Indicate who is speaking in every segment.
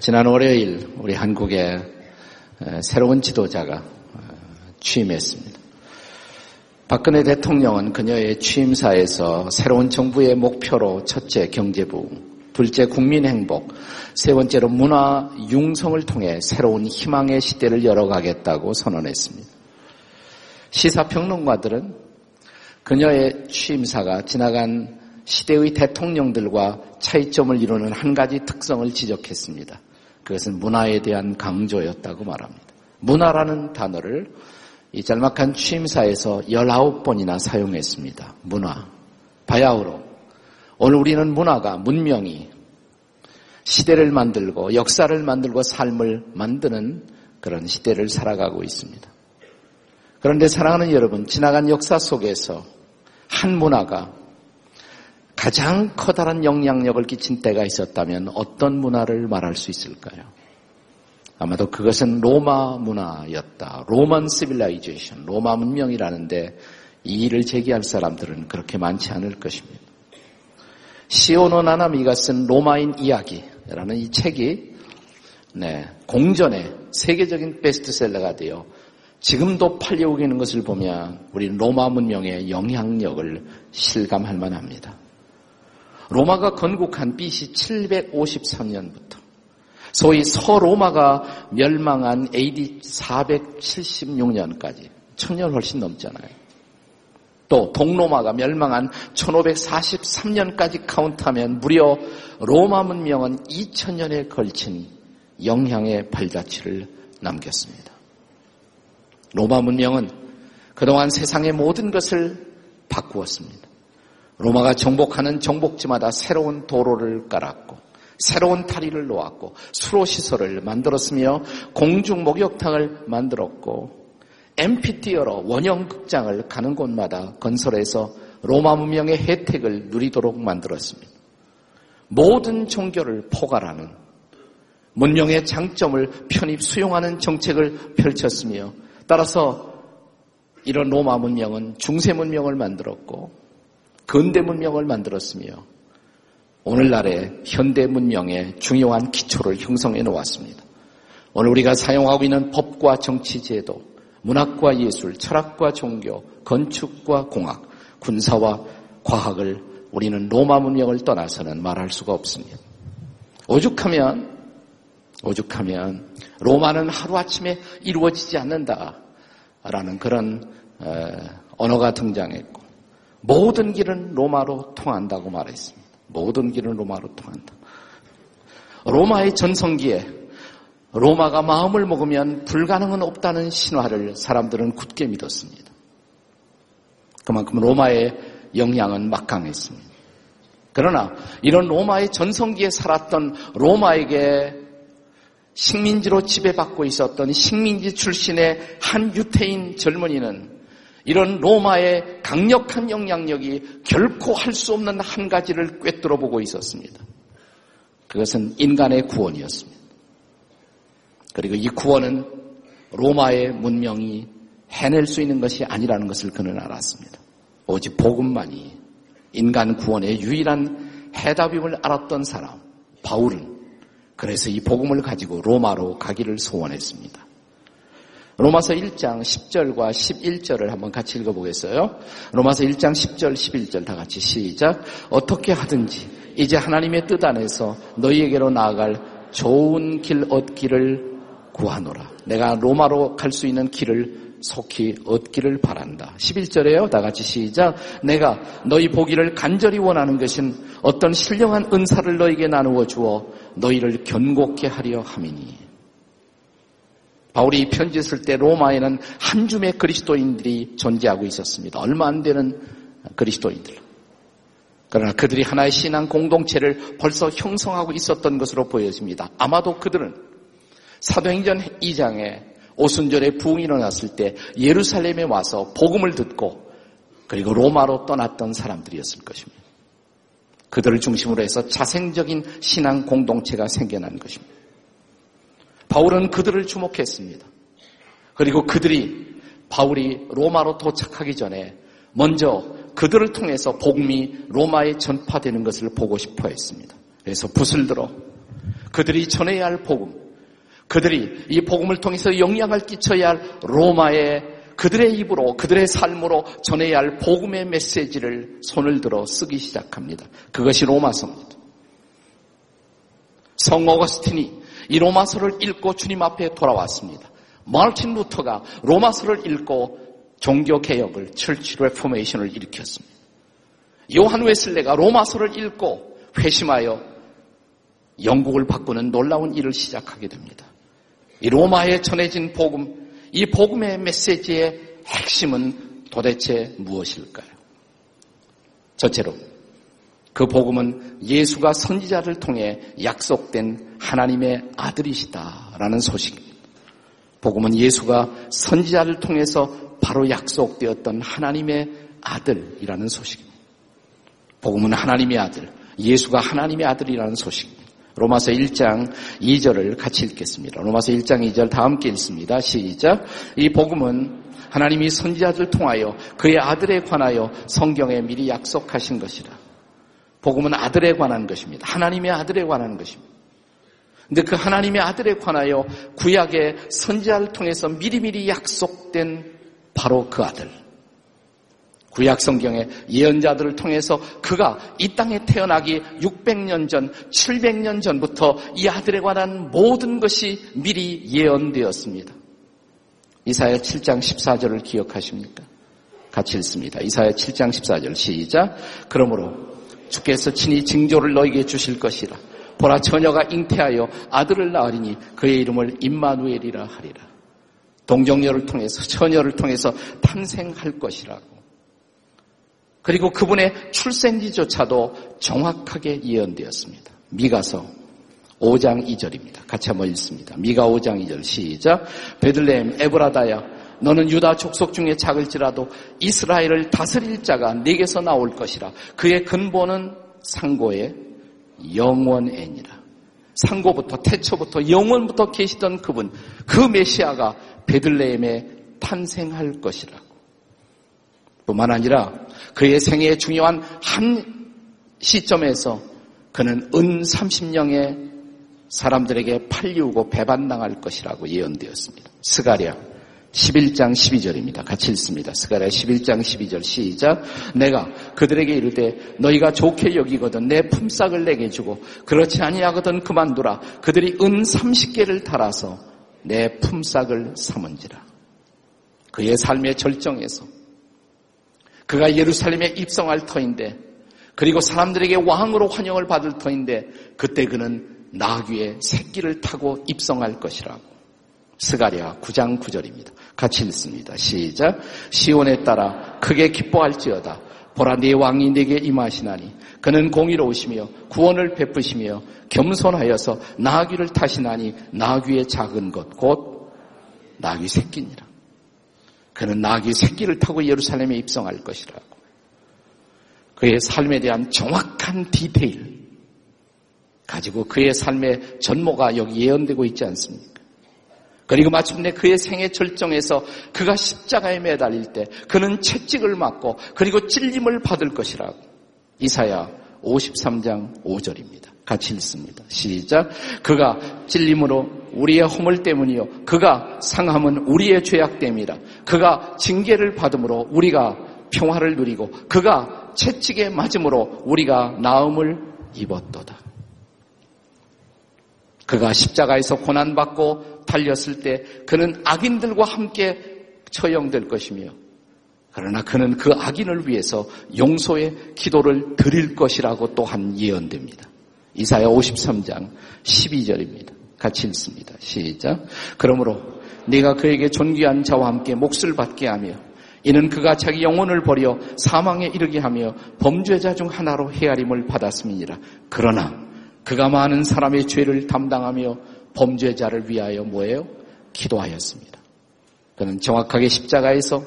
Speaker 1: 지난 월요일 우리 한국에 새로운 지도자가 어, 취임했습니다. 박근혜 대통령은 그녀의 취임사에서 새로운 정부의 목표로 첫째 경제부, 둘째 국민 행복, 세 번째로 문화 융성을 통해 새로운 희망의 시대를 열어가겠다고 선언했습니다. 시사평론가들은 그녀의 취임사가 지나간 시대의 대통령들과 차이점을 이루는 한 가지 특성을 지적했습니다. 그것은 문화에 대한 강조였다고 말합니다. 문화라는 단어를 이 짤막한 취임사에서 19번이나 사용했습니다. 문화. 바야흐로 오늘 우리는 문화가 문명이 시대를 만들고 역사를 만들고 삶을 만드는 그런 시대를 살아가고 있습니다. 그런데 사랑하는 여러분, 지나간 역사 속에서 한 문화가 가장 커다란 영향력을 끼친 때가 있었다면 어떤 문화를 말할 수 있을까요? 아마도 그것은 로마 문화였다. Roman civilization, 로마 문명이라는데 이의를 제기할 사람들은 그렇게 많지 않을 것입니다. 시오노 나나미가 쓴 로마인 이야기라는 이 책이 네, 공전의 세계적인 베스트셀러가 되어 지금도 팔려오고 있는 것을 보면 우리는 로마 문명의 영향력을 실감할 만합니다. 로마가 건국한 BC 753년부터 소위 서로마가 멸망한 AD 476년까지 천년 훨씬 넘잖아요. 또 동로마가 멸망한 1543년까지 카운트하면 무려 로마 문명은 2000년에 걸친 영향의 발자취를 남겼습니다. 로마 문명은 그동안 세상의 모든 것을 바꾸었습니다. 로마가 정복하는 정복지마다 새로운 도로를 깔았고 새로운 다리를 놓았고 수로 시설을 만들었으며 공중 목욕탕을 만들었고 엠피티어로 원형 극장을 가는 곳마다 건설해서 로마 문명의 혜택을 누리도록 만들었습니다. 모든 종교를 포괄하는 문명의 장점을 편입 수용하는 정책을 펼쳤으며 따라서 이런 로마 문명은 중세 문명을 만들었고 근대 문명을 만들었으며 오늘날의 현대 문명의 중요한 기초를 형성해 놓았습니다. 오늘 우리가 사용하고 있는 법과 정치 제도, 문학과 예술, 철학과 종교, 건축과 공학, 군사와 과학을 우리는 로마 문명을 떠나서는 말할 수가 없습니다. 오죽하면, 오죽하면 로마는 하루아침에 이루어지지 않는다라는 그런 어, 언어가 등장했고 모든 길은 로마로 통한다고 말했습니다. 모든 길은 로마로 통한다. 로마의 전성기에 로마가 마음을 먹으면 불가능은 없다는 신화를 사람들은 굳게 믿었습니다. 그만큼 로마의 영향은 막강했습니다. 그러나 이런 로마의 전성기에 살았던 로마에게 식민지로 지배받고 있었던 식민지 출신의 한 유태인 젊은이는 이런 로마의 강력한 영향력이 결코 할 수 없는 한 가지를 꿰뚫어 보고 있었습니다. 그것은 인간의 구원이었습니다. 그리고 이 구원은 로마의 문명이 해낼 수 있는 것이 아니라는 것을 그는 알았습니다. 오직 복음만이 인간 구원의 유일한 해답임을 알았던 사람, 바울은 그래서 이 복음을 가지고 로마로 가기를 소원했습니다. 로마서 1장 10절과 11절을 한번 같이 읽어보겠어요. 로마서 1장 10절, 11절 다 같이 시작. 어떻게 하든지 이제 하나님의 뜻 안에서 너희에게로 나아갈 좋은 길 얻기를 구하노라. 내가 로마로 갈 수 있는 길을 속히 얻기를 바란다. 11절에요. 다 같이 시작. 내가 너희 보기를 간절히 원하는 것은 어떤 신령한 은사를 너에게 나누어 주어 너희를 견고케 하려 함이니. 바울이 편지 쓸 때 로마에는 한 줌의 그리스도인들이 존재하고 있었습니다. 얼마 안 되는 그리스도인들. 그러나 그들이 하나의 신앙 공동체를 벌써 형성하고 있었던 것으로 보여집니다. 아마도 그들은 사도행전 2장에 오순절에 부흥이 일어났을 때 예루살렘에 와서 복음을 듣고 그리고 로마로 떠났던 사람들이었을 것입니다. 그들을 중심으로 해서 자생적인 신앙 공동체가 생겨난 것입니다. 바울은 그들을 주목했습니다. 그리고 그들이 바울이 로마로 도착하기 전에 먼저 그들을 통해서 복음이 로마에 전파되는 것을 보고 싶어 했습니다. 그래서 붓을 들어 그들이 전해야 할 복음, 그들이 이 복음을 통해서 영향을 끼쳐야 할 로마의 그들의 입으로 그들의 삶으로 전해야 할 복음의 메시지를 손을 들어 쓰기 시작합니다. 그것이 로마서입니다. 성 어거스틴이 이 로마서를 읽고 주님 앞에 돌아왔습니다. 마르틴 루터가 로마서를 읽고 종교 개혁을 church reformation을 일으켰습니다. 요한 웨슬레가 로마서를 읽고 회심하여 영국을 바꾸는 놀라운 일을 시작하게 됩니다. 이 로마에 전해진 복음, 이 복음의 메시지의 핵심은 도대체 무엇일까요? 첫째로 그 복음은 예수가 선지자를 통해 약속된 하나님의 아들이시다라는 소식입니다. 복음은 예수가 선지자를 통해서 바로 약속되었던 하나님의 아들이라는 소식입니다. 복음은 하나님의 아들, 예수가 하나님의 아들이라는 소식입니다. 로마서 1장 2절을 같이 읽겠습니다. 로마서 1장 2절 다 함께 읽습니다. 시작. 이 복음은 하나님이 선지자들 통하여 그의 아들에 관하여 성경에 미리 약속하신 것이라. 복음은 아들에 관한 것입니다. 하나님의 아들에 관한 것입니다. 근데 그 하나님의 아들에 관하여 구약의 선지자를 통해서 미리미리 약속된 바로 그 아들. 구약 성경의 예언자들을 통해서 그가 이 땅에 태어나기 600년 전, 700년 전부터 이 아들에 관한 모든 것이 미리 예언되었습니다. 이사야 7장 14절을 기억하십니까? 같이 읽습니다. 이사야 7장 14절 시작. 그러므로 주께서 친히 징조를 너에게 주실 것이라. 보라 처녀가 잉태하여 아들을 낳으리니 그의 이름을 임마누엘이라 하리라. 동정녀를 통해서 처녀를 통해서 탄생할 것이라고. 그리고 그분의 출생지조차도 정확하게 예언되었습니다. 미가서 5장 2절입니다. 같이 한번 읽습니다. 미가 5장 2절 시작. 베들레헴 에브라다야 너는 유다 족속 중에 작을지라도 이스라엘을 다스릴 자가 네게서 나올 것이라. 그의 근본은 상고의 영원애니라. 상고부터 태초부터 영원부터 계시던 그분 그 메시아가 베들레헴에 탄생할 것이라고. 뿐만 아니라 그의 생애의 중요한 한 시점에서 그는 은 30명의 사람들에게 팔리우고 배반당할 것이라고 예언되었습니다. 스가랴 11장 12절입니다. 같이 읽습니다. 스가랴 11장 12절 시작. 내가 그들에게 이르되 너희가 좋게 여기거든 내 품삯을 내게 주고 그렇지 아니하거든 그만두라. 그들이 은 30개를 달아서 내 품삯을 삼은지라. 그의 삶의 절정에서 그가 예루살렘에 입성할 터인데 그리고 사람들에게 왕으로 환영을 받을 터인데 그때 그는 나귀의 새끼를 타고 입성할 것이라고. 스가랴 9장 9절입니다. 같이 읽습니다. 시작. 시온에 따라 크게 기뻐할지어다. 보라 네 왕이 네게 임하시나니 그는 공의로우시며 구원을 베푸시며 겸손하여서 나귀를 타시나니 나귀의 작은 것 곧 나귀 새끼니라. 그는 나귀 새끼를 타고 예루살렘에 입성할 것이라고. 그의 삶에 대한 정확한 디테일 가지고 그의 삶의 전모가 여기 예언되고 있지 않습니까? 그리고 마침내 그의 생애 절정에서 그가 십자가에 매달릴 때 그는 채찍을 맞고 그리고 찔림을 받을 것이라고. 이사야 53장 5절입니다. 같이 읽습니다. 시작. 그가 찔림으로 우리의 허물 때문이요. 그가 상함은 우리의 죄악 때문이라. 그가 징계를 받음으로 우리가 평화를 누리고 그가 채찍에 맞음으로 우리가 나음을 입었도다. 그가 십자가에서 고난받고 달렸을 때 그는 악인들과 함께 처형될 것이며 그러나 그는 그 악인을 위해서 용서의 기도를 드릴 것이라고 또한 예언됩니다. 이사야 53장 12절입니다. 같이 읽습니다. 시작. 그러므로 네가 그에게 존귀한 자와 함께 몫을 받게 하며 이는 그가 자기 영혼을 버려 사망에 이르게 하며 범죄자 중 하나로 헤아림을 받았음이니라. 그러나 그가 많은 사람의 죄를 담당하며 범죄자를 위하여 뭐예요? 기도하였습니다. 그는 정확하게 십자가에서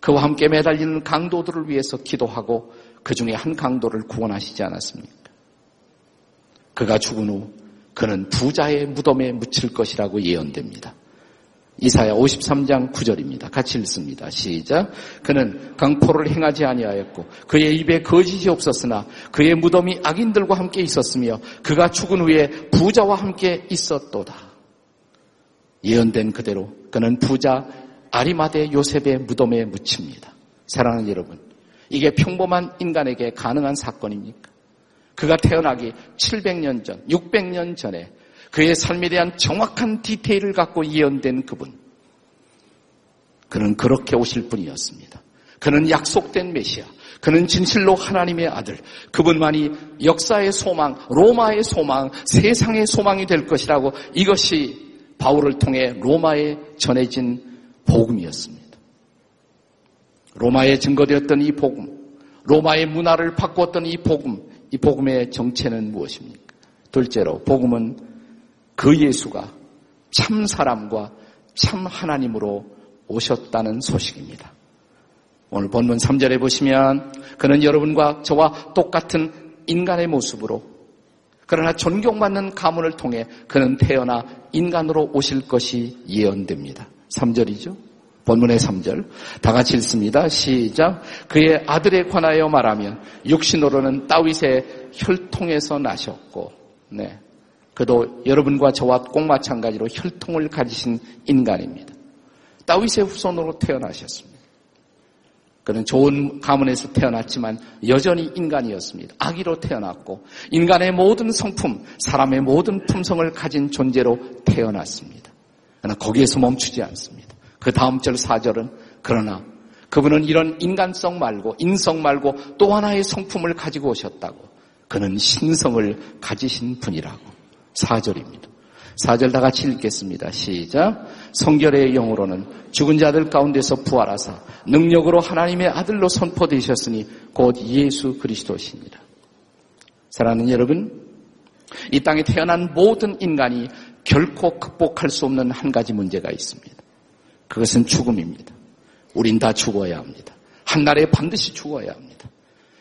Speaker 1: 그와 함께 매달리는 강도들을 위해서 기도하고 그 중에 한 강도를 구원하시지 않았습니까? 그가 죽은 후 그는 부자의 무덤에 묻힐 것이라고 예언됩니다. 이사야 53장 9절입니다. 같이 읽습니다. 시작. 그는 강포를 행하지 아니하였고 그의 입에 거짓이 없었으나 그의 무덤이 악인들과 함께 있었으며 그가 죽은 후에 부자와 함께 있었도다. 예언된 그대로 그는 부자 아리마대 요셉의 무덤에 묻힙니다. 사랑하는 여러분, 이게 평범한 인간에게 가능한 사건입니까? 그가 태어나기 700년 전, 600년 전에 그의 삶에 대한 정확한 디테일을 갖고 예언된 그분. 그는 그렇게 오실 분이었습니다. 그는 약속된 메시아. 그는 진실로 하나님의 아들. 그분만이 역사의 소망, 로마의 소망, 세상의 소망이 될 것이라고 이것이 바울을 통해 로마에 전해진 복음이었습니다. 로마에 증거되었던 이 복음, 로마의 문화를 바꾸었던 이 복음, 이 복음의 정체는 무엇입니까? 둘째로 복음은 그 예수가 참 사람과 참 하나님으로 오셨다는 소식입니다. 오늘 본문 3절에 보시면 그는 여러분과 저와 똑같은 인간의 모습으로 그러나 존경받는 가문을 통해 그는 태어나 인간으로 오실 것이 예언됩니다. 3절이죠. 본문의 3절. 다 같이 읽습니다. 시작. 그의 아들에 관하여 말하면 육신으로는 따윗의 혈통에서 나셨고, 네. 그도 여러분과 저와 꼭 마찬가지로 혈통을 가지신 인간입니다. 따윗의 후손으로 태어나셨습니다. 그는 좋은 가문에서 태어났지만 여전히 인간이었습니다. 아기로 태어났고 인간의 모든 성품, 사람의 모든 품성을 가진 존재로 태어났습니다. 그러나 거기에서 멈추지 않습니다. 그 다음 절 4절은 그러나 그분은 이런 인간성 말고 인성 말고 또 하나의 성품을 가지고 오셨다고. 그는 신성을 가지신 분이라고. 4절입니다. 4절 다 같이 읽겠습니다. 시작. 성결의 영으로는 죽은 자들 가운데서 부활하사 능력으로 하나님의 아들로 선포되셨으니 곧 예수 그리스도시니라. 사랑하는 여러분, 이 땅에 태어난 모든 인간이 결코 극복할 수 없는 한 가지 문제가 있습니다. 그것은 죽음입니다. 우린 다 죽어야 합니다. 한날에 반드시 죽어야 합니다.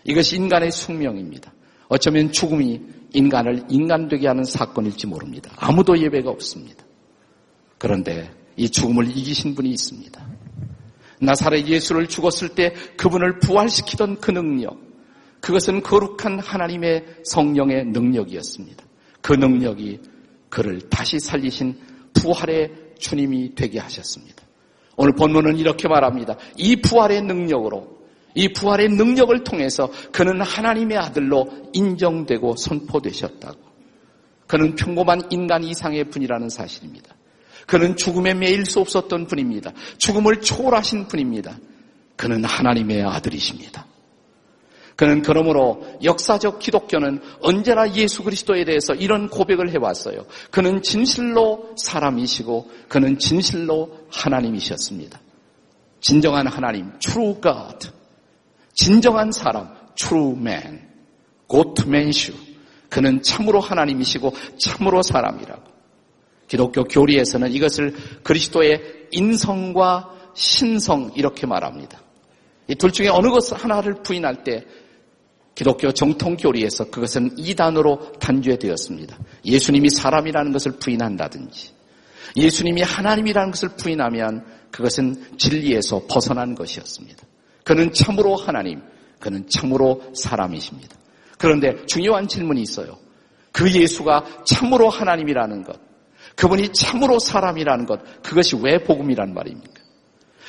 Speaker 1: 이것이 인간의 숙명입니다. 어쩌면 죽음이 인간을 인간되게 하는 사건일지 모릅니다. 아무도 예배가 없습니다. 그런데 이 죽음을 이기신 분이 있습니다. 나사렛 예수를 죽었을 때 그분을 부활시키던 그 능력, 그것은 거룩한 하나님의 성령의 능력이었습니다. 그 능력이 그를 다시 살리신 부활의 주님이 되게 하셨습니다. 오늘 본문은 이렇게 말합니다. 이 부활의 능력으로 이 부활의 능력을 통해서 그는 하나님의 아들로 인정되고 선포되셨다고. 그는 평범한 인간 이상의 분이라는 사실입니다. 그는 죽음에 매일 수 없었던 분입니다. 죽음을 초월하신 분입니다. 그는 하나님의 아들이십니다. 그는 그러므로 역사적 기독교는 언제나 예수 그리스도에 대해서 이런 고백을 해왔어요. 그는 진실로 사람이시고 그는 진실로 하나님이셨습니다. 진정한 하나님, true God. 진정한 사람, true man. good man슈. 그는 참으로 하나님이시고 참으로 사람이라고. 기독교 교리에서는 이것을 그리스도의 인성과 신성 이렇게 말합니다. 이 둘 중에 어느 것 하나를 부인할 때 기독교 정통 교리에서 그것은 이단으로 단죄되었습니다. 예수님이 사람이라는 것을 부인한다든지 예수님이 하나님이라는 것을 부인하면 그것은 진리에서 벗어난 것이었습니다. 그는 참으로 하나님, 그는 참으로 사람이십니다. 그런데 중요한 질문이 있어요. 그 예수가 참으로 하나님이라는 것, 그분이 참으로 사람이라는 것, 그것이 왜 복음이란 말입니까?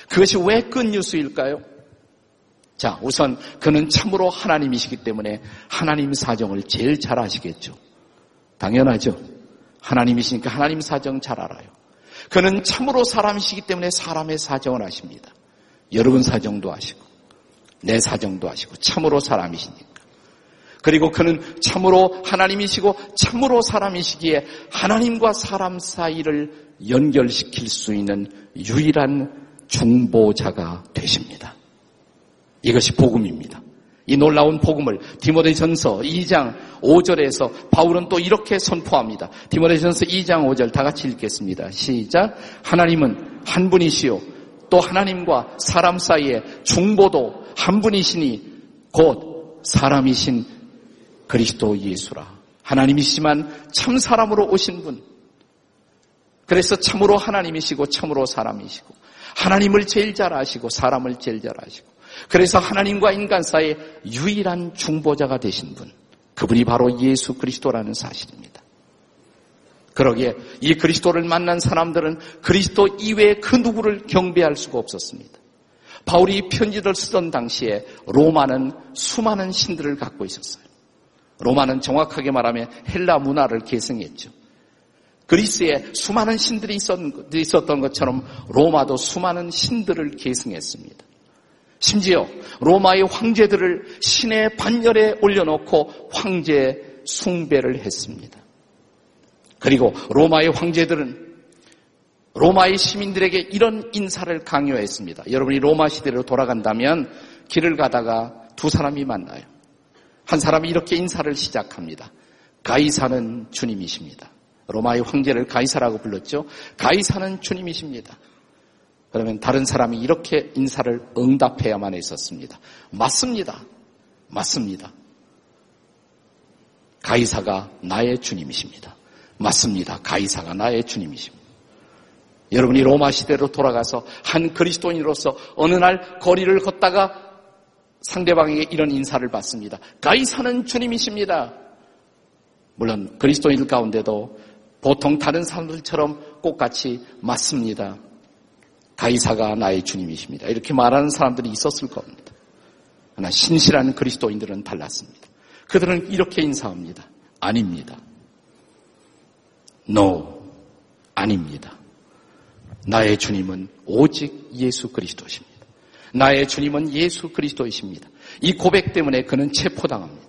Speaker 1: 그것이 왜 끝뉴스일까요? 자, 우선 그는 참으로 하나님이시기 때문에 하나님 사정을 제일 잘 아시겠죠. 당연하죠. 하나님이시니까 하나님 사정 잘 알아요. 그는 참으로 사람이시기 때문에 사람의 사정을 아십니다. 여러분 사정도 아시고, 내 사정도 아시고, 참으로 사람이시니까. 그리고 그는 참으로 하나님이시고, 참으로 사람이시기에 하나님과 사람 사이를 연결시킬 수 있는 유일한 중보자가 되십니다. 이것이 복음입니다. 이 놀라운 복음을 디모데전서 2장 5절에서 바울은 또 이렇게 선포합니다. 디모데전서 2장 5절 다 같이 읽겠습니다. 시작. 하나님은 한 분이시요 또 하나님과 사람 사이에 중보도 한 분이시니 곧 사람이신 그리스도 예수라. 하나님이시지만 참 사람으로 오신 분. 그래서 참으로 하나님이시고 참으로 사람이시고 하나님을 제일 잘 아시고 사람을 제일 잘 아시고 그래서 하나님과 인간 사이의 유일한 중보자가 되신 분 그분이 바로 예수 그리스도라는 사실입니다. 그러기에 이 그리스도를 만난 사람들은 그리스도 이외에 그 누구를 경배할 수가 없었습니다. 바울이 편지를 쓰던 당시에 로마는 수많은 신들을 갖고 있었어요. 로마는 정확하게 말하면 헬라 문화를 계승했죠. 그리스에 수많은 신들이 있었던 것처럼 로마도 수많은 신들을 계승했습니다. 심지어 로마의 황제들을 신의 반열에 올려놓고 황제 숭배를 했습니다. 그리고 로마의 황제들은 로마의 시민들에게 이런 인사를 강요했습니다. 여러분이 로마 시대로 돌아간다면 길을 가다가 두 사람이 만나요. 한 사람이 이렇게 인사를 시작합니다. 가이사는 주님이십니다. 로마의 황제를 가이사라고 불렀죠. 가이사는 주님이십니다. 그러면 다른 사람이 이렇게 인사를 응답해야만 했었습니다. 맞습니다. 맞습니다. 가이사가 나의 주님이십니다. 맞습니다. 가이사가 나의 주님이십니다. 여러분이 로마 시대로 돌아가서 한 그리스도인으로서 어느 날 거리를 걷다가 상대방에게 이런 인사를 받습니다. 가이사는 주님이십니다. 물론 그리스도인들 가운데도 보통 다른 사람들처럼 꼭같이 맞습니다. 가이사가 나의 주님이십니다. 이렇게 말하는 사람들이 있었을 겁니다. 그러나 신실한 그리스도인들은 달랐습니다. 그들은 이렇게 인사합니다. 아닙니다. No, 아닙니다. 나의 주님은 오직 예수 그리스도십니다. 나의 주님은 예수 그리스도이십니다. 이 고백 때문에 그는 체포당합니다.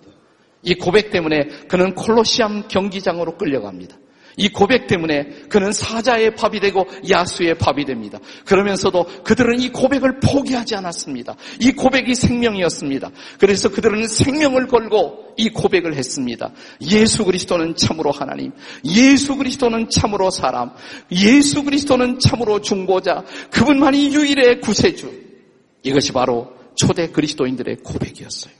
Speaker 1: 이 고백 때문에 그는 콜로시암 경기장으로 끌려갑니다. 이 고백 때문에 그는 사자의 밥이 되고 야수의 밥이 됩니다. 그러면서도 그들은 이 고백을 포기하지 않았습니다. 이 고백이 생명이었습니다. 그래서 그들은 생명을 걸고 이 고백을 했습니다. 예수 그리스도는 참으로 하나님, 예수 그리스도는 참으로 사람, 예수 그리스도는 참으로 중보자, 그분만이 유일의 구세주. 이것이 바로 초대 그리스도인들의 고백이었어요.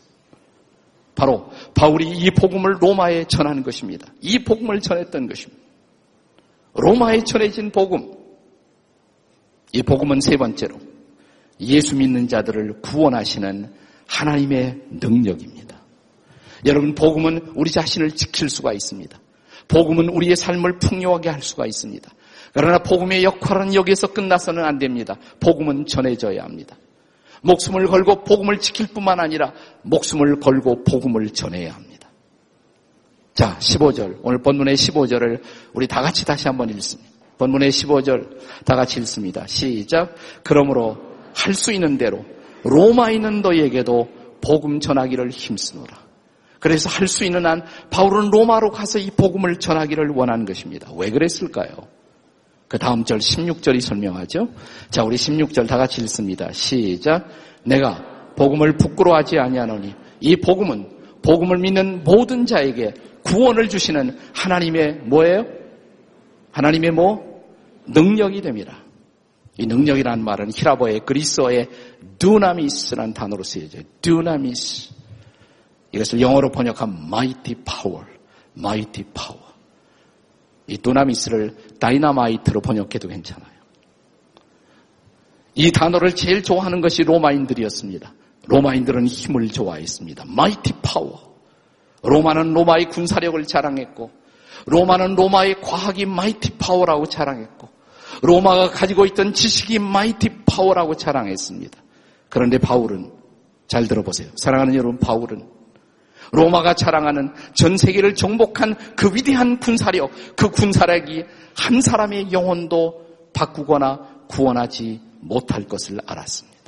Speaker 1: 바로 바울이 이 복음을 로마에 전하는 것입니다. 이 복음을 전했던 것입니다. 로마에 전해진 복음. 이 복음은 세 번째로 예수 믿는 자들을 구원하시는 하나님의 능력입니다. 여러분, 복음은 우리 자신을 지킬 수가 있습니다. 복음은 우리의 삶을 풍요하게 할 수가 있습니다. 그러나 복음의 역할은 여기에서 끝나서는 안 됩니다. 복음은 전해져야 합니다. 목숨을 걸고 복음을 지킬 뿐만 아니라 목숨을 걸고 복음을 전해야 합니다. 자, 15절. 오늘 본문의 15절을 우리 다 같이 다시 한번 읽습니다. 본문의 15절 다 같이 읽습니다. 시작. 그러므로 할 수 있는 대로 로마 있는 너에게도 복음 전하기를 힘쓰노라. 그래서 할 수 있는 한 바울은 로마로 가서 이 복음을 전하기를 원하는 것입니다. 왜 그랬을까요? 그 다음 절 16절이 설명하죠. 자, 우리 16절 다 같이 읽습니다. 시작. 내가 복음을 부끄러워하지 아니하노니 이 복음은 복음을 믿는 모든 자에게 구원을 주시는 하나님의 뭐예요? 하나님의 뭐? 능력이 됩니다. 이 능력이라는 말은 히라보의 그리스어의 두나미스라는 단어로 쓰여져요. 두나미스. 이것을 영어로 번역한 mighty power, mighty power. 이 두나미스를 다이나마이트로 번역해도 괜찮아요. 이 단어를 제일 좋아하는 것이 로마인들이었습니다. 로마인들은 힘을 좋아했습니다. mighty power. 로마는 로마의 군사력을 자랑했고 로마는 로마의 과학이 mighty power라고 자랑했고 로마가 가지고 있던 지식이 mighty power라고 자랑했습니다. 그런데 바울은 잘 들어보세요. 사랑하는 여러분 바울은 로마가 자랑하는 전 세계를 정복한 그 위대한 군사력, 그 군사력이 한 사람의 영혼도 바꾸거나 구원하지 못할 것을 알았습니다.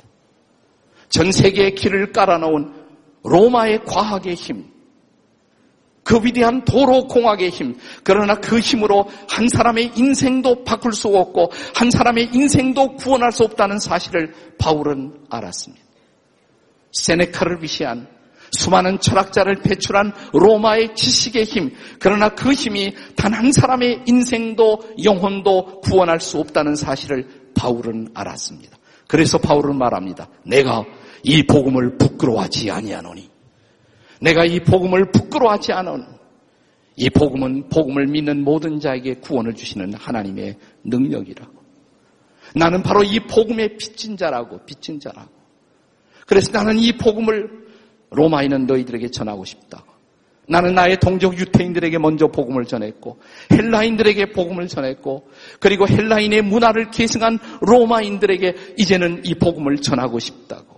Speaker 1: 전 세계의 길을 깔아놓은 로마의 과학의 힘, 그 위대한 도로 공학의 힘. 그러나 그 힘으로 한 사람의 인생도 바꿀 수 없고 한 사람의 인생도 구원할 수 없다는 사실을 바울은 알았습니다. 세네카를 위시한 수많은 철학자를 배출한 로마의 지식의 힘. 그러나 그 힘이 단 한 사람의 인생도 영혼도 구원할 수 없다는 사실을 바울은 알았습니다. 그래서 바울은 말합니다. 내가 이 복음을 부끄러워하지 아니하노니. 내가 이 복음을 부끄러워하지 않은 이 복음은 복음을 믿는 모든 자에게 구원을 주시는 하나님의 능력이라고. 나는 바로 이 복음의 빚진 자라고, 빚진 자라고. 그래서 나는 이 복음을 로마인은 너희들에게 전하고 싶다고. 나는 나의 동족 유태인들에게 먼저 복음을 전했고 헬라인들에게 복음을 전했고 그리고 헬라인의 문화를 계승한 로마인들에게 이제는 이 복음을 전하고 싶다고.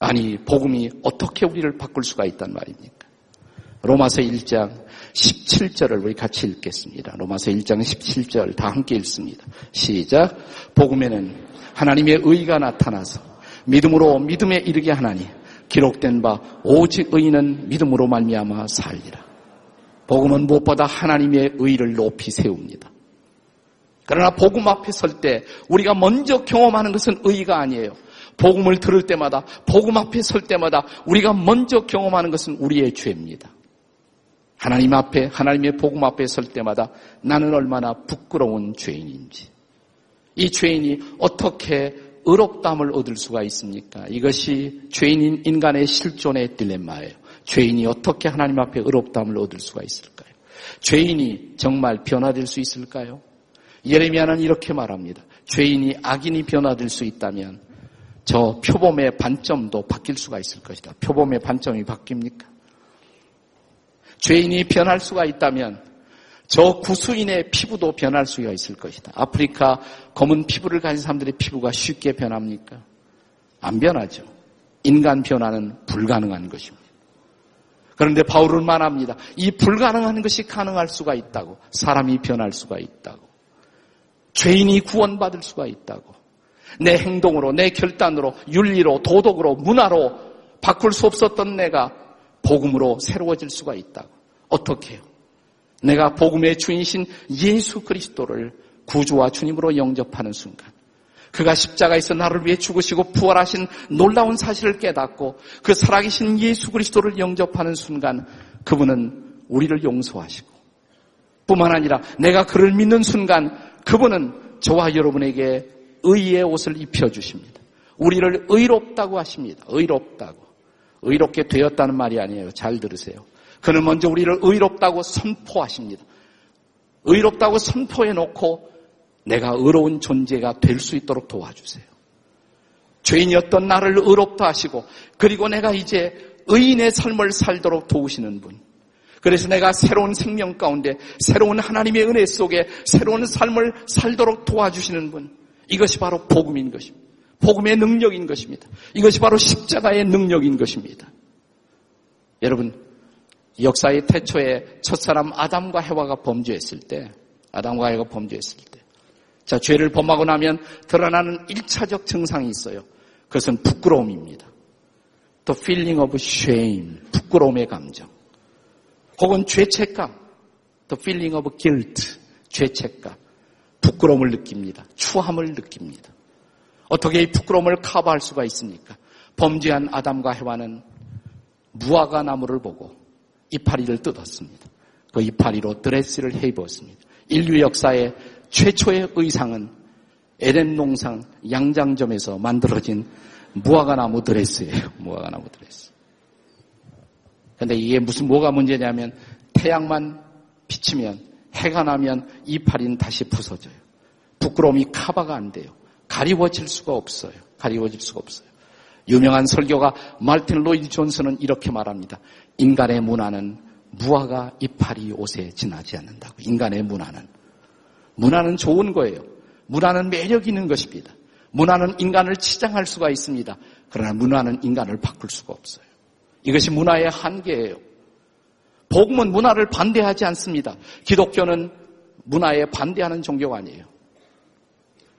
Speaker 1: 아니 복음이 어떻게 우리를 바꿀 수가 있단 말입니까? 로마서 1장 17절을 우리 같이 읽겠습니다. 로마서 1장 17절 다 함께 읽습니다. 시작. 복음에는 하나님의 의가 나타나서 믿음으로 믿음에 이르게 하나니 기록된 바 오직 의인은 믿음으로 말미암아 살리라. 복음은 무엇보다 하나님의 의를 높이 세웁니다. 그러나 복음 앞에 설 때 우리가 먼저 경험하는 것은 의가 아니에요. 복음을 들을 때마다 복음 앞에 설 때마다 우리가 먼저 경험하는 것은 우리의 죄입니다. 하나님 앞에 하나님의 복음 앞에 설 때마다 나는 얼마나 부끄러운 죄인인지 이 죄인이 어떻게 의롭담을 얻을 수가 있습니까? 이것이 죄인인 인간의 실존의 딜레마예요. 죄인이 어떻게 하나님 앞에 의롭담을 얻을 수가 있을까요? 죄인이 정말 변화될 수 있을까요? 예레미야는 이렇게 말합니다. 죄인이 악인이 변화될 수 있다면 저 표범의 반점도 바뀔 수가 있을 것이다. 표범의 반점이 바뀝니까? 죄인이 변할 수가 있다면 저 구수인의 피부도 변할 수가 있을 것이다. 아프리카 검은 피부를 가진 사람들의 피부가 쉽게 변합니까? 안 변하죠. 인간 변화는 불가능한 것입니다. 그런데 바울은 말합니다. 이 불가능한 것이 가능할 수가 있다고. 사람이 변할 수가 있다고. 죄인이 구원받을 수가 있다고. 내 행동으로, 내 결단으로, 윤리로, 도덕으로, 문화로 바꿀 수 없었던 내가 복음으로 새로워질 수가 있다고. 어떻게 해요? 내가 복음의 주인이신 예수 그리스도를 구주와 주님으로 영접하는 순간 그가 십자가에서 나를 위해 죽으시고 부활하신 놀라운 사실을 깨닫고 그 살아계신 예수 그리스도를 영접하는 순간 그분은 우리를 용서하시고 뿐만 아니라 내가 그를 믿는 순간 그분은 저와 여러분에게 의의 옷을 입혀주십니다. 우리를 의롭다고 하십니다. 의롭다고. 의롭게 되었다는 말이 아니에요. 잘 들으세요. 그는 먼저 우리를 의롭다고 선포하십니다. 의롭다고 선포해 놓고 내가 의로운 존재가 될 수 있도록 도와주세요. 죄인이었던 나를 의롭다 하시고 그리고 내가 이제 의인의 삶을 살도록 도우시는 분. 그래서 내가 새로운 생명 가운데 새로운 하나님의 은혜 속에 새로운 삶을 살도록 도와주시는 분. 이것이 바로 복음인 것입니다. 복음의 능력인 것입니다. 이것이 바로 십자가의 능력인 것입니다. 여러분, 역사의 태초에 첫사람 아담과 해와가 범죄했을 때, 아담과 해와가 범죄했을 때, 자, 죄를 범하고 나면 드러나는 1차적 증상이 있어요. 그것은 부끄러움입니다. The feeling of shame, 부끄러움의 감정. 혹은 죄책감, the feeling of guilt, 죄책감. 부끄러움을 느낍니다. 추함을 느낍니다. 어떻게 이 부끄러움을 커버할 수가 있습니까? 범죄한 아담과 해와는 무화과 나무를 보고 이파리를 뜯었습니다. 그 이파리로 드레스를 해 입었습니다. 인류 역사의 최초의 의상은 에덴 농상 양장점에서 만들어진 무화과 나무 드레스예요. 무화과 나무 드레스. 근데 이게 무슨 뭐가 문제냐면 태양만 비치면 해가 나면 이파리는 다시 부서져요. 부끄러움이 카바가 안 돼요. 가리워질 수가 없어요. 가리워질 수가 없어요. 유명한 설교가 말틴 로이드 존슨은 이렇게 말합니다. 인간의 문화는 무화과 이파리 옷에 지나지 않는다고. 인간의 문화는. 문화는 좋은 거예요. 문화는 매력 있는 것입니다. 문화는 인간을 치장할 수가 있습니다. 그러나 문화는 인간을 바꿀 수가 없어요. 이것이 문화의 한계예요. 복음은 문화를 반대하지 않습니다. 기독교는 문화에 반대하는 종교가 아니에요.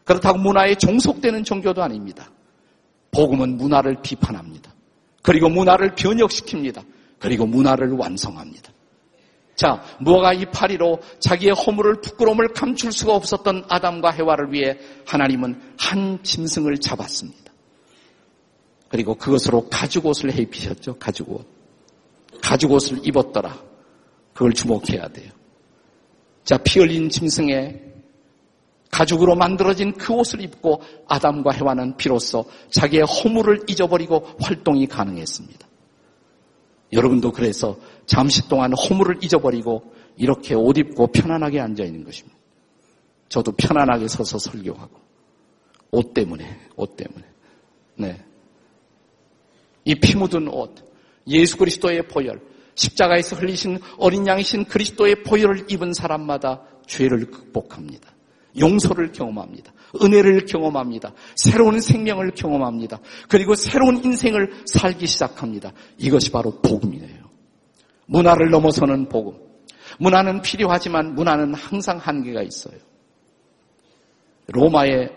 Speaker 1: 그렇다고 문화에 종속되는 종교도 아닙니다. 복음은 문화를 비판합니다. 그리고 문화를 변혁시킵니다. 그리고 문화를 완성합니다. 자, 무화과 이파리로 자기의 허물을 부끄러움을 감출 수가 없었던 아담과 해와를 위해 하나님은 한 짐승을 잡았습니다. 그리고 그것으로 가죽옷을 해 입히셨죠. 가죽옷. 가죽 옷을 입었더라. 그걸 주목해야 돼요. 자, 피 흘린 짐승의 가죽으로 만들어진 그 옷을 입고 아담과 해와는 비로소 자기의 허물을 잊어버리고 활동이 가능했습니다. 여러분도 그래서 잠시 동안 허물을 잊어버리고 이렇게 옷 입고 편안하게 앉아 있는 것입니다. 저도 편안하게 서서 설교하고 옷 때문에 옷 때문에 네. 이 피 묻은 옷 예수 그리스도의 보혈 십자가에서 흘리신 어린 양이신 그리스도의 보혈을 입은 사람마다 죄를 극복합니다. 용서를 경험합니다. 은혜를 경험합니다. 새로운 생명을 경험합니다. 그리고 새로운 인생을 살기 시작합니다. 이것이 바로 복음이에요. 문화를 넘어서는 복음. 문화는 필요하지만 문화는 항상 한계가 있어요. 로마의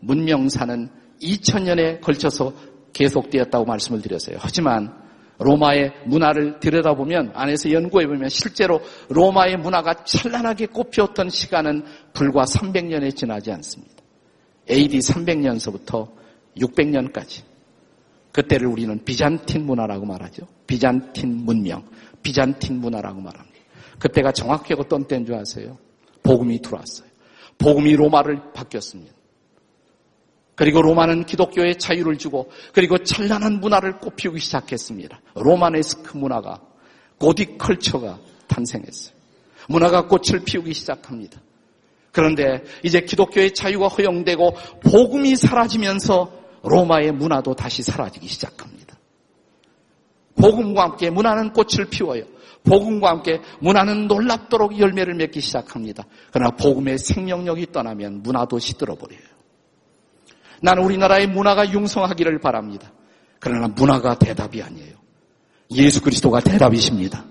Speaker 1: 문명사는 2000년에 걸쳐서 계속되었다고 말씀을 드렸어요. 하지만 로마의 문화를 들여다보면 안에서 연구해보면 실제로 로마의 문화가 찬란하게 꽃피었던 시간은 불과 300년에 지나지 않습니다. AD 300년서부터 600년까지. 그때를 우리는 비잔틴 문화라고 말하죠. 비잔틴 문명, 비잔틴 문화라고 말합니다. 그때가 정확히 어떤 때인 줄 아세요? 복음이 들어왔어요. 복음이 로마를 바뀌었습니다. 그리고 로마는 기독교의 자유를 주고 그리고 찬란한 문화를 꽃피우기 시작했습니다. 로마네스크 문화가 고딕 컬처가 탄생했어요. 문화가 꽃을 피우기 시작합니다. 그런데 이제 기독교의 자유가 허용되고 복음이 사라지면서 로마의 문화도 다시 사라지기 시작합니다. 복음과 함께 문화는 꽃을 피워요. 복음과 함께 문화는 놀랍도록 열매를 맺기 시작합니다. 그러나 복음의 생명력이 떠나면 문화도 시들어버려요. 나는 우리나라의 문화가 융성하기를 바랍니다. 그러나 문화가 대답이 아니에요. 예수 그리스도가 대답이십니다.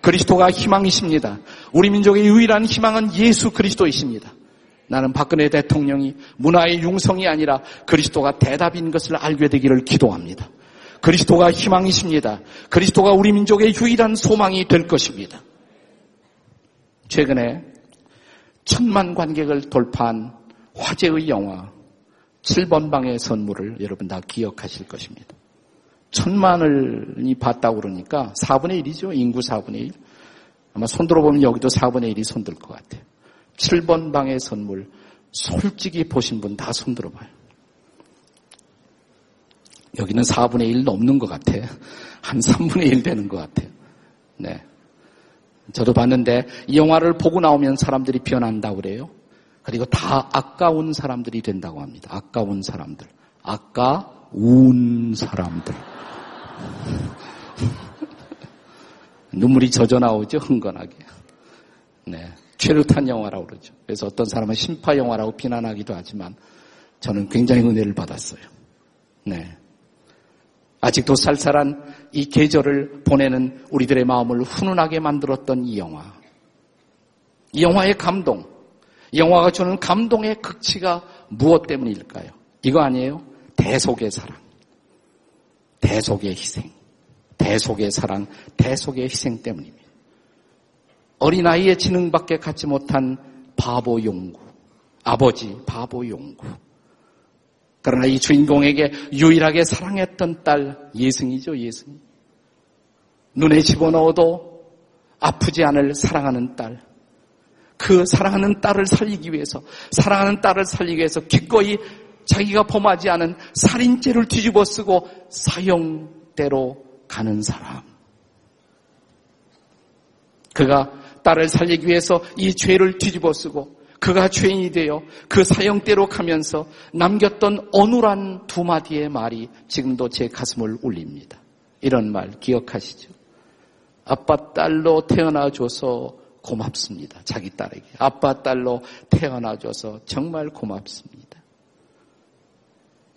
Speaker 1: 그리스도가 희망이십니다. 우리 민족의 유일한 희망은 예수 그리스도이십니다. 나는 박근혜 대통령이 문화의 융성이 아니라 그리스도가 대답인 것을 알게 되기를 기도합니다. 그리스도가 희망이십니다. 그리스도가 우리 민족의 유일한 소망이 될 것입니다. 최근에 천만 관객을 돌파한 화제의 영화 7번 방의 선물을 여러분 다 기억하실 것입니다. 천만을이 봤다고 그러니까 4분의 1이죠. 인구 4분의 1. 아마 손들어 보면 여기도 4분의 1이 손들 것 같아요. 7번 방의 선물 솔직히 보신 분 다 손들어 봐요. 여기는 4분의 1 넘는 것 같아요. 한 3분의 1 되는 것 같아요. 네. 저도 봤는데 이 영화를 보고 나오면 사람들이 변한다고 그래요. 그리고 다 아까운 사람들이 된다고 합니다. 아까운 사람들. 아까운 사람들. 눈물이 젖어 나오죠, 흥건하게. 네. 최루탄 영화라고 그러죠. 그래서 어떤 사람은 심파 영화라고 비난하기도 하지만 저는 굉장히 은혜를 받았어요. 네. 아직도 쌀쌀한 이 계절을 보내는 우리들의 마음을 훈훈하게 만들었던 이 영화. 이 영화의 감동, 영화가 주는 감동의 극치가 무엇 때문일까요? 이거 아니에요? 대속의 사랑. 대속의 희생. 대속의 사랑, 대속의 희생 때문입니다. 어린아이의 지능밖에 갖지 못한 바보 용구. 아버지 바보 용구. 그러나 이 주인공에게 유일하게 사랑했던 딸 예승이죠, 예승. 눈에 집어넣어도 아프지 않을 사랑하는 딸. 그 사랑하는 딸을 살리기 위해서, 사랑하는 딸을 살리기 위해서 기꺼이 자기가 범하지 않은 살인죄를 뒤집어 쓰고 사형대로 가는 사람. 그가 딸을 살리기 위해서 이 죄를 뒤집어 쓰고 그가 죄인이 되어 그 사형대로 가면서 남겼던 어눌한 두 마디의 말이 지금도 제 가슴을 울립니다. 이런 말 기억하시죠? 아빠 딸로 태어나줘서 고맙습니다. 자기 딸에게. 아빠 딸로 태어나줘서 정말 고맙습니다.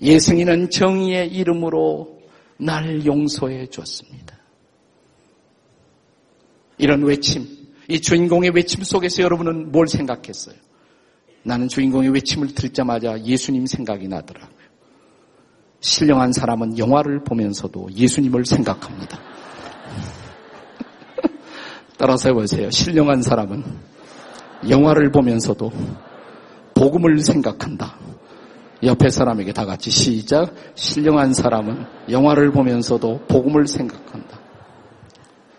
Speaker 1: 예승이는 정의의 이름으로 날 용서해 줬습니다. 이런 외침, 이 주인공의 외침 속에서 여러분은 뭘 생각했어요? 나는 주인공의 외침을 듣자마자 예수님 생각이 나더라고요. 신령한 사람은 영화를 보면서도 예수님을 생각합니다. 따라서 해보세요. 신령한 사람은 영화를 보면서도 복음을 생각한다. 옆에 사람에게 다 같이 시작. 신령한 사람은 영화를 보면서도 복음을 생각한다.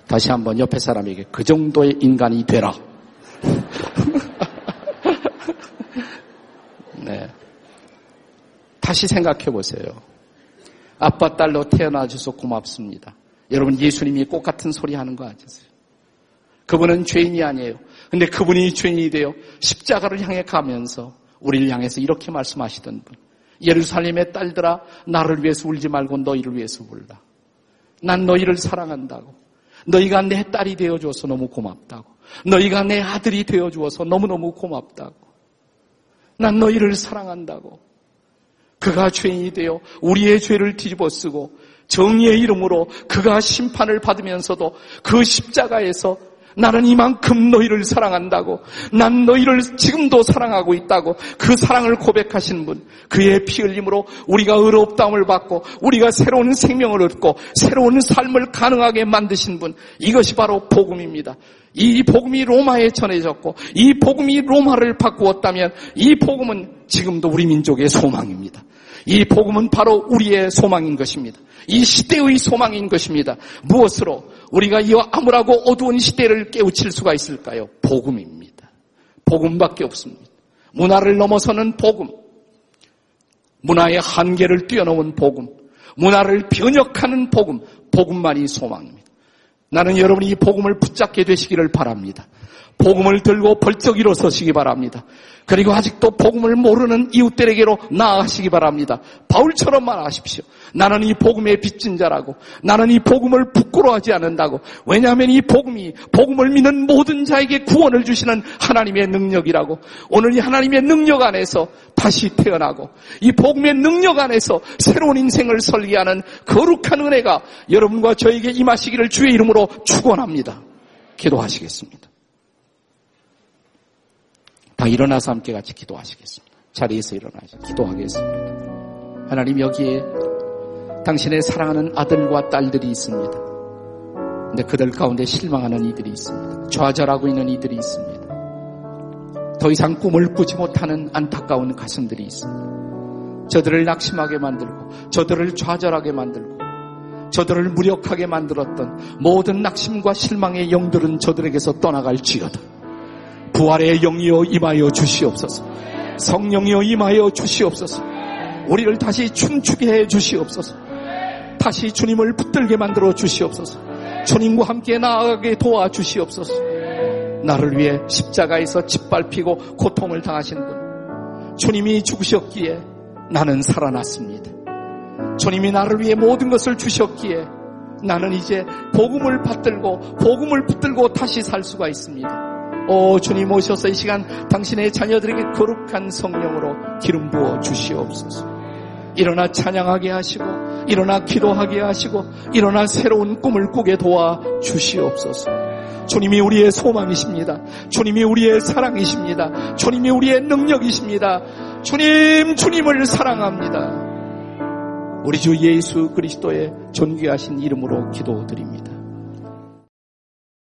Speaker 1: 다시 한번 옆에 사람에게 그 정도의 인간이 되라. 네. 다시 생각해 보세요. 아빠 딸로 태어나 줘서 고맙습니다.
Speaker 2: 여러분 예수님이 꽃 같은 소리 하는 거 아시세요? 그분은 죄인이 아니에요. 근데 그분이 죄인이 되어 십자가를 향해 가면서 우리를 향해서 이렇게 말씀하시던 분. 예루살렘의 딸들아 나를 위해서 울지 말고 너희를 위해서 울라. 난 너희를 사랑한다고. 너희가 내 딸이 되어 줘서 너무 고맙다고. 너희가 내 아들이 되어 주어서 너무너무 고맙다고. 난 너희를 사랑한다고. 그가 죄인이 되어 우리의 죄를 뒤집어 쓰고 정의의 이름으로 그가 심판을 받으면서도 그 십자가에서 나는 이만큼 너희를 사랑한다고. 난 너희를 지금도 사랑하고 있다고. 그 사랑을 고백하신 분. 그의 피 흘림으로 우리가 의롭다함을 받고 우리가 새로운 생명을 얻고 새로운 삶을 가능하게 만드신 분. 이것이 바로 복음입니다. 이 복음이 로마에 전해졌고 이 복음이 로마를 바꾸었다면 이 복음은 지금도 우리 민족의 소망입니다. 이 복음은 바로 우리의 소망인 것입니다. 이 시대의 소망인 것입니다. 무엇으로 우리가 이 암울하고 어두운 시대를 깨우칠 수가 있을까요? 복음입니다. 복음밖에 없습니다. 문화를 넘어서는 복음. 문화의 한계를 뛰어넘은 복음. 문화를 변혁하는 복음. 복음만이 소망입니다. 나는 여러분이 이 복음을 붙잡게 되시기를 바랍니다. 복음을 들고 벌쩍 일어서시기 바랍니다. 그리고 아직도 복음을 모르는 이웃들에게로 나아가시기 바랍니다. 바울처럼만 하십시오. 나는 이 복음의 빚진 자라고 나는 이 복음을 부끄러워하지 않는다고 왜냐하면 이 복음이 복음을 믿는 모든 자에게 구원을 주시는 하나님의 능력이라고 오늘 이 하나님의 능력 안에서 다시 태어나고 이 복음의 능력 안에서 새로운 인생을 설계하는 거룩한 은혜가 여러분과 저에게 임하시기를 주의 이름으로 축원합니다. 기도하시겠습니다. 다 일어나서 함께 같이 기도하시겠습니다. 자리에서 일어나서 기도하겠습니다. 하나님 여기에 당신의 사랑하는 아들과 딸들이 있습니다. 근데 그들 가운데 실망하는 이들이 있습니다. 좌절하고 있는 이들이 있습니다. 더 이상 꿈을 꾸지 못하는 안타까운 가슴들이 있습니다. 저들을 낙심하게 만들고, 저들을 좌절하게 만들고, 저들을 무력하게 만들었던 모든 낙심과 실망의 영들은 저들에게서 떠나갈지어다. 부활의 영이여 임하여 주시옵소서. 성령이여 임하여 주시옵소서. 우리를 다시 춤추게 해 주시옵소서. 다시 주님을 붙들게 만들어 주시옵소서. 주님과 함께 나아가게 도와 주시옵소서. 나를 위해 십자가에서 짓밟히고 고통을 당하신 분. 주님이 죽으셨기에 나는 살아났습니다. 주님이 나를 위해 모든 것을 주셨기에 나는 이제 복음을 받들고 복음을 붙들고 다시 살 수가 있습니다. 오 주님 오셔서 이 시간 당신의 자녀들에게 거룩한 성령으로 기름 부어 주시옵소서. 일어나 찬양하게 하시고 일어나 기도하게 하시고 일어나 새로운 꿈을 꾸게 도와 주시옵소서. 주님이 우리의 소망이십니다. 주님이 우리의 사랑이십니다. 주님이 우리의 능력이십니다. 주님, 주님을 사랑합니다. 우리 주 예수 그리스도의 존귀하신 이름으로 기도드립니다.